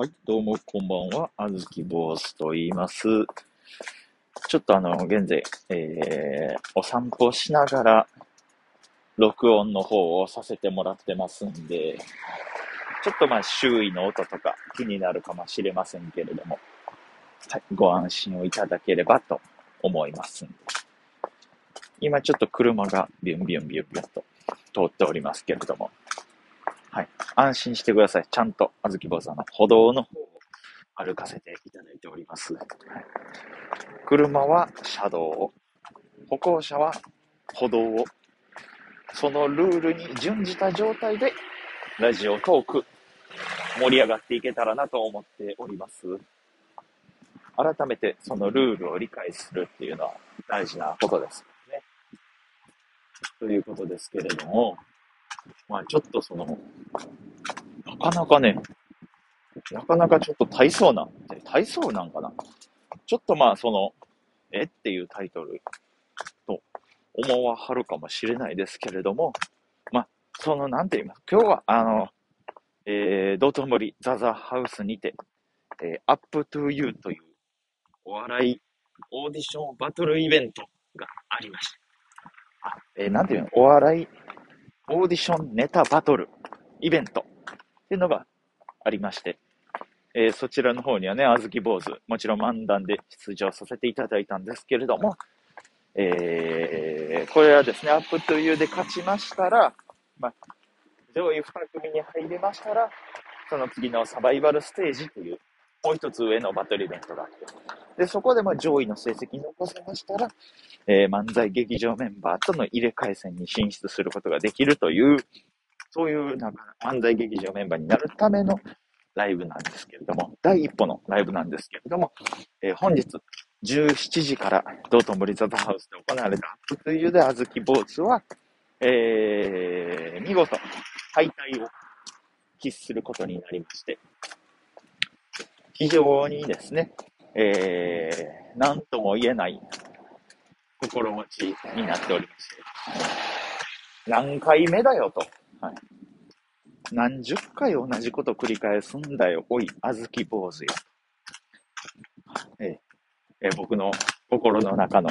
はい、どうもこんばんは。あずき坊主と言います。ちょっとあの、現在、えー、お散歩しながら、録音の方をさせてもらってますんで、ちょっとまあ周囲の音とか気になるかもしれませんけれども、はい、ご安心をいただければと思いますんで。今ちょっと車がビュンビュンビュンビュンと通っておりますけれども、はい。安心してください。ちゃんと、あずき坊さんの歩道の方を歩かせていただいております。はい、車は車道を、歩行者は歩道を、そのルールに準じた状態で、ラジオトーク、盛り上がっていけたらなと思っております。改めてそのルールを理解するっていうのは大事なことですね。ということですけれども、まあちょっとその、なかなかね、なかなかちょっと体操なんて、体操なんかなちょっとまあその、えっていうタイトルと思わはるかもしれないですけれども、まあ、その、なんて言います。今日は、あの、えー、道頓堀ザザハウスにて、えー、Up to You というお笑いオーディションバトルイベントがありました。あ、えー、なんていうの？お笑いオーディションネタバトルイベントっていうのがありまして、えー、そちらの方にはね、あずき坊主、もちろん漫談で出場させていただいたんですけれども、えー、これはですね、アップトゥーユーで勝ちましたら、まあ、上位2組に入りましたら、その次のサバイバルステージという、もう一つ上のバトルイベントがあって、で、そこでま上位の成績に残せましたら、えー、漫才劇場メンバーとの入れ替え戦に進出することができるという、そういうなんか漫才劇場メンバーになるためのライブなんですけれども、第一歩のライブなんですけれども、えー、本日17時から道頓堀ザザハウスで行われたアップというであずき坊主は、えー、見事敗退を喫することになりまして、非常にですね、えー、なんとも言えない心持ちになっておりまして、何回目だよと。はい、何十回同じこと繰り返すんだよ、おい、あずき坊主よ。えー、えー、僕の心の中の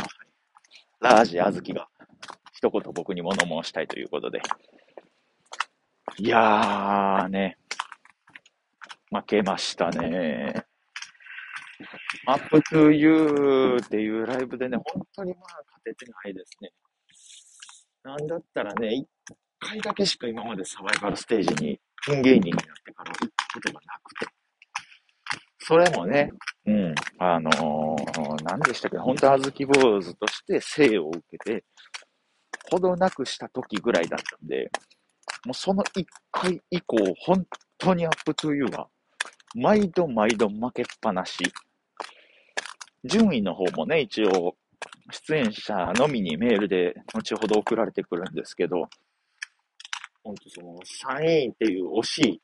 ラージあずきが一言僕に物申したいということで。いやーね、負けましたね。アップトゥーユーっていうライブでね、本当にまあ勝ててないですね。なんだったらね、一回だけしか今までサバイバルステージにピン芸人になってから行ったことがなくて。それもね、うん、あのー、何でしたっけ、本当あずき坊主として生を受けて、ほどなくした時ぐらいだったんで、もうその一回以降、本当にアップトゥーユーは、毎度毎度負けっぱなし。順位の方もね、一応、出演者のみにメールで後ほど送られてくるんですけど、ほんとその3位っていう惜しい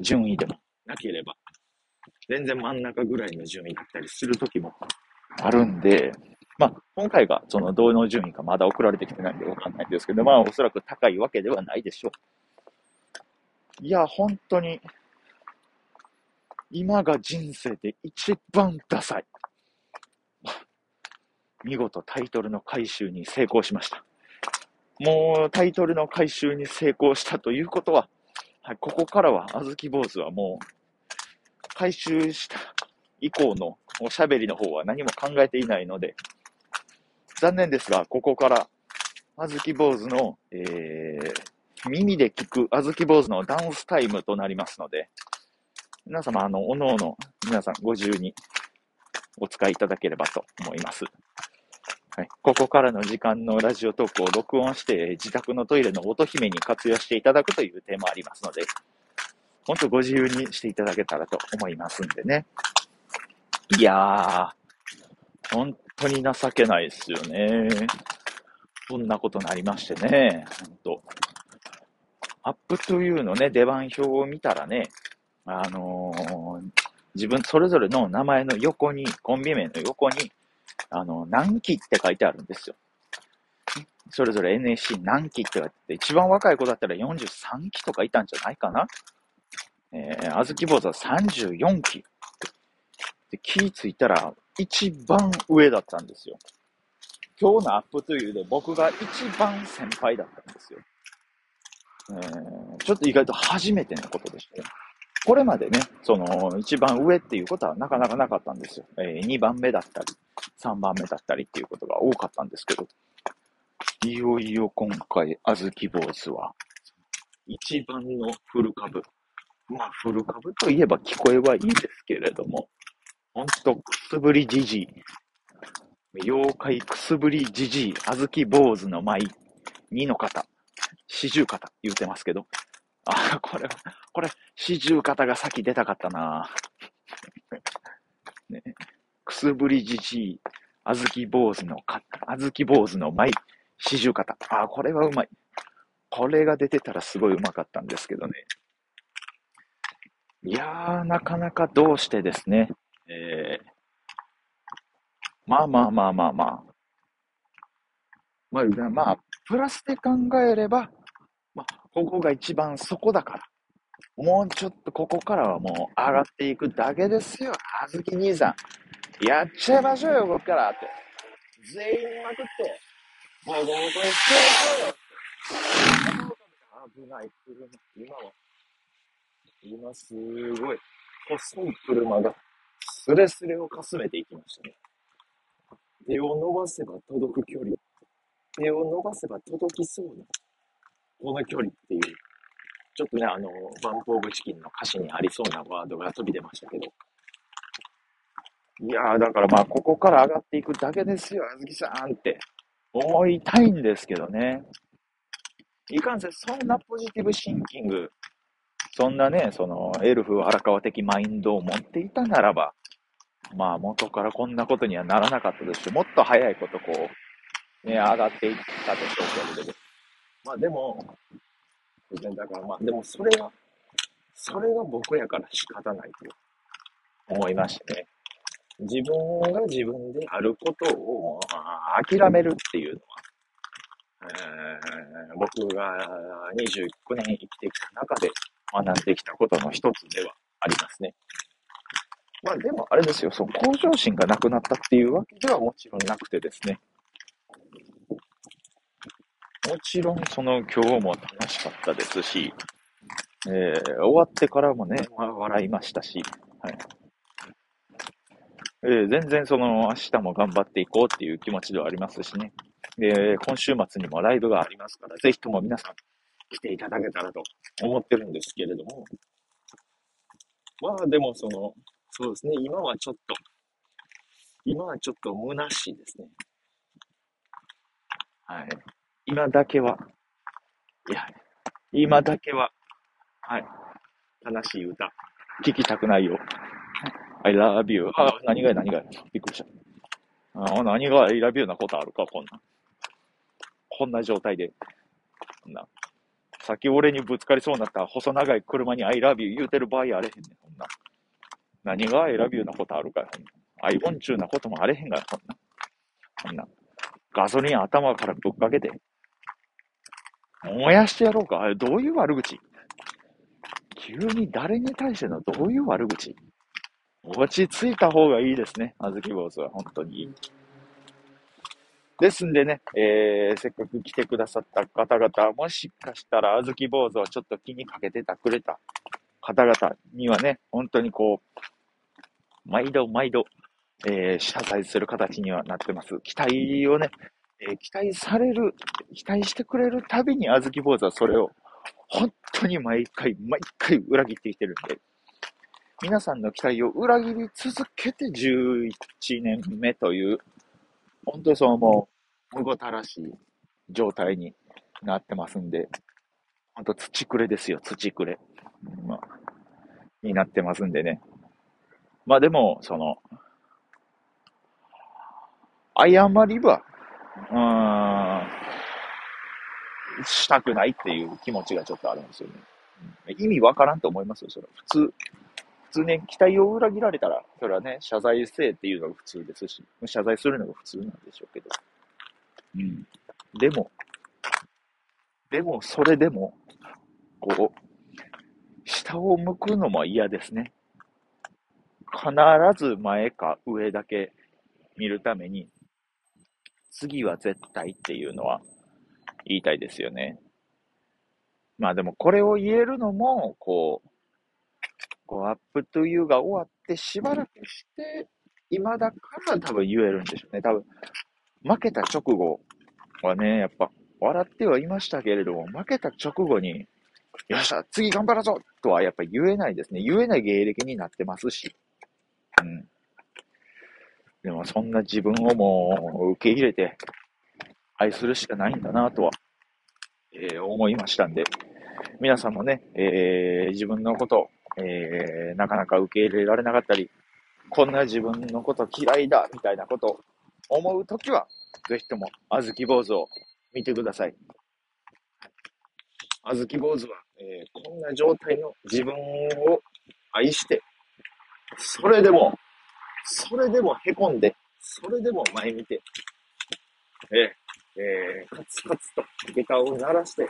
順位でもなければ、全然真ん中ぐらいの順位だったりする時もあるんで、まあ、今回がそのどの順位かまだ送られてきてないんでわかんないんですけど、まあ、おそらく高いわけではないでしょう。いや、本当に、今が人生で一番ダサい。見事タイトルの回収に成功しました。もうタイトルの回収に成功したということは、はい、ここからは、あずき坊主はもう、回収した以降のおしゃべりの方は何も考えていないので、残念ですが、ここから、あずき坊主の、えー、耳で聞くあずき坊主のダンスタイムとなりますので、皆様、あの、おのおの、皆さんご自由にお使いいただければと思います。はい、ここからの時間のラジオトークを録音して、自宅のトイレの音姫に活用していただくというテーマありますので、ほんとご自由にしていただけたらと思いますんでね。いやー、本当に情けないですよね。そんなことなりましてね、ほんと。アップトゥーユーのね、出番表を見たらね、あのー、自分それぞれの名前の横に、コンビ名の横に、あの、何期って書いてあるんですよ。それぞれ NSC 何期って書いてて、一番若い子だったら43期とかいたんじゃないかなえー、あずき坊主は34期。で、気ぃついたら一番上だったんですよ。今日のアップというで僕が一番先輩だったんですよ。えー、ちょっと意外と初めてのことでしたね。これまでね、その、一番上っていうことはなかなかなかったんですよ。えー、2番目だったり、3番目だったりっていうことが多かったんですけど、いよいよ今回、あずき坊主は、一番のフル株。まあ、フル株といえば聞こえはいいですけれども、ほんと、くすぶりじじい。妖怪くすぶりじじい、あずき坊主の舞、二の方、四十肩言うてますけど、あ、これ、これ、四十肩が先出たかったな ね、くすぶりじじい、あずき坊主のか、あずき坊主の舞、四十肩。あ、これはうまい。これが出てたらすごいうまかったんですけどね。いやー、なかなかどうしてですね、えー、まあまあまあまあまあ。まあ、まあ、プラスで考えれば、ここが一番そこだから。もうちょっとここからはもう上がっていくだけですよ。あずき兄さん。やっちゃいましょうよ、ここからって。全員まくって、もうここにしてましょうよ。危ない車。今は、今すごい細い車がスレスレをかすめていきましたね。手を伸ばせば届く距離。手を伸ばせば届きそうな、この距離っていう、ちょっとね、あの、バンプオブチキンの歌詞にありそうなワードが飛び出ましたけど。いやー、だからまあ、ここから上がっていくだけですよ、あずきさんって思いたいんですけどね。いかんせん、そんなポジティブシンキング、そんなね、その、エルフ荒川的マインドを持っていたならば、まあ元からこんなことにはならなかったですし、もっと早いことこう、ね、上がっていったでしょうけれど。まあでも、だからまあでもそれは、それが僕やから仕方ないと思いましてね。自分が自分であることを、まあ、諦めるっていうのは、えー、僕が29年生きてきた中で学んできたことの一つではありますね。まあでもあれですよ、その向上心がなくなったっていうわけではもちろんなくてですね。もちろんその今日も楽しかったですし、えー、終わってからもね、笑いましたし、はい。えー、全然その明日も頑張っていこうっていう気持ちではありますしね。で、今週末にもライブがありますから、ぜひとも皆さん来ていただけたらと思ってるんですけれども。まあでもその、そうですね。今はちょっと、今はちょっと虚しいですね。はい。今だけは、いや、今だけは、はい。悲しい歌、聞きたくないよ。I love you. あ、何が何がびっくりした。あ、何が？I love you なことあるか、こんな。こんな状態で。こんな。さっき俺にぶつかりそうになった細長い車に I love you 言うてる場合あれへんねん、こんな。何が？選びようなことあるか？よ。アイコン中なこともあれへんがな、こんな。こんな。ガソリン頭からぶっかけて。燃やしてやろうか。あれ、どういう悪口？急に誰に対してのどういう悪口？落ち着いた方がいいですね。あずき坊主は、本当に。ですんでね、えー、せっかく来てくださった方々、もしかしたらあずき坊主をちょっと気にかけてたくれた方々にはね、本当にこう、毎度毎度、えー、謝罪する形にはなってます。期待をね、えー、期待される、期待してくれるたびに、あずき坊主はそれを、本当に毎回、毎回裏切ってきてるんで、皆さんの期待を裏切り続けて11年目という、本当にそうもう、むごたらしい状態になってますんで、本当土くれですよ、土くれ。まあ、になってますんでね。まあでも、その、謝りは、うーん、したくないっていう気持ちがちょっとあるんですよね。意味わからんと思いますよ、それは。普通、普通ね、期待を裏切られたら、それはね、謝罪せえっていうのが普通ですし、謝罪するのが普通なんでしょうけど。うん。でも、でも、それでも、こう、下を向くのも嫌ですね。必ず前か上だけ見るために、次は絶対っていうのは言いたいですよね。まあでもこれを言えるのも、こう、こうアップトゥーユーが終わってしばらくして、今だから多分言えるんでしょうね。多分、負けた直後はね、やっぱ笑ってはいましたけれども、負けた直後に、よっしゃ、次頑張るぞとはやっぱ言えないですね。言えない芸歴になってますし。うん。でもそんな自分をもう受け入れて愛するしかないんだなとは、えー、思いましたんで、皆さんもね、えー、自分のこと、えー、なかなか受け入れられなかったり、こんな自分のこと嫌いだみたいなことを思うときは、ぜひとも、あずき坊主を見てください。あずき坊主は、えー、こんな状態の自分を愛して、それでも、それでも凹んで、それでも前見て、えー、えー、カツカツと下駄を鳴らして、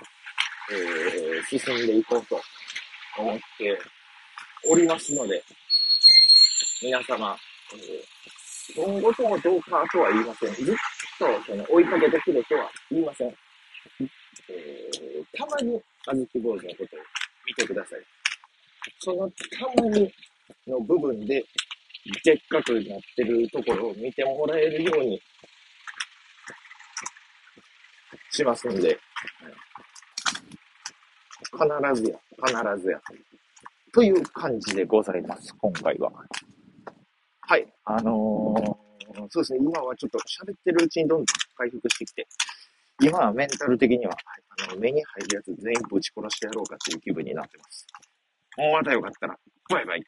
えー、進んでいこうと思っておりますので、皆様、えー、今後ともどうかとは言いません。ずっとその追いかけてくれとは言いません。えー、たまに、あずき坊主のことを見てください。そのたまにの部分で、でっかくなってるところを見てもらえるようにしますんで、必ずや、必ずや、という感じでございます、今回は。はい、あのー、そうですね、今はちょっと喋ってるうちにどんどん回復してきて、今はメンタル的には、あの目に入るやつ全部ぶち殺してやろうかっていう気分になってます。またよかったら、バイバイ。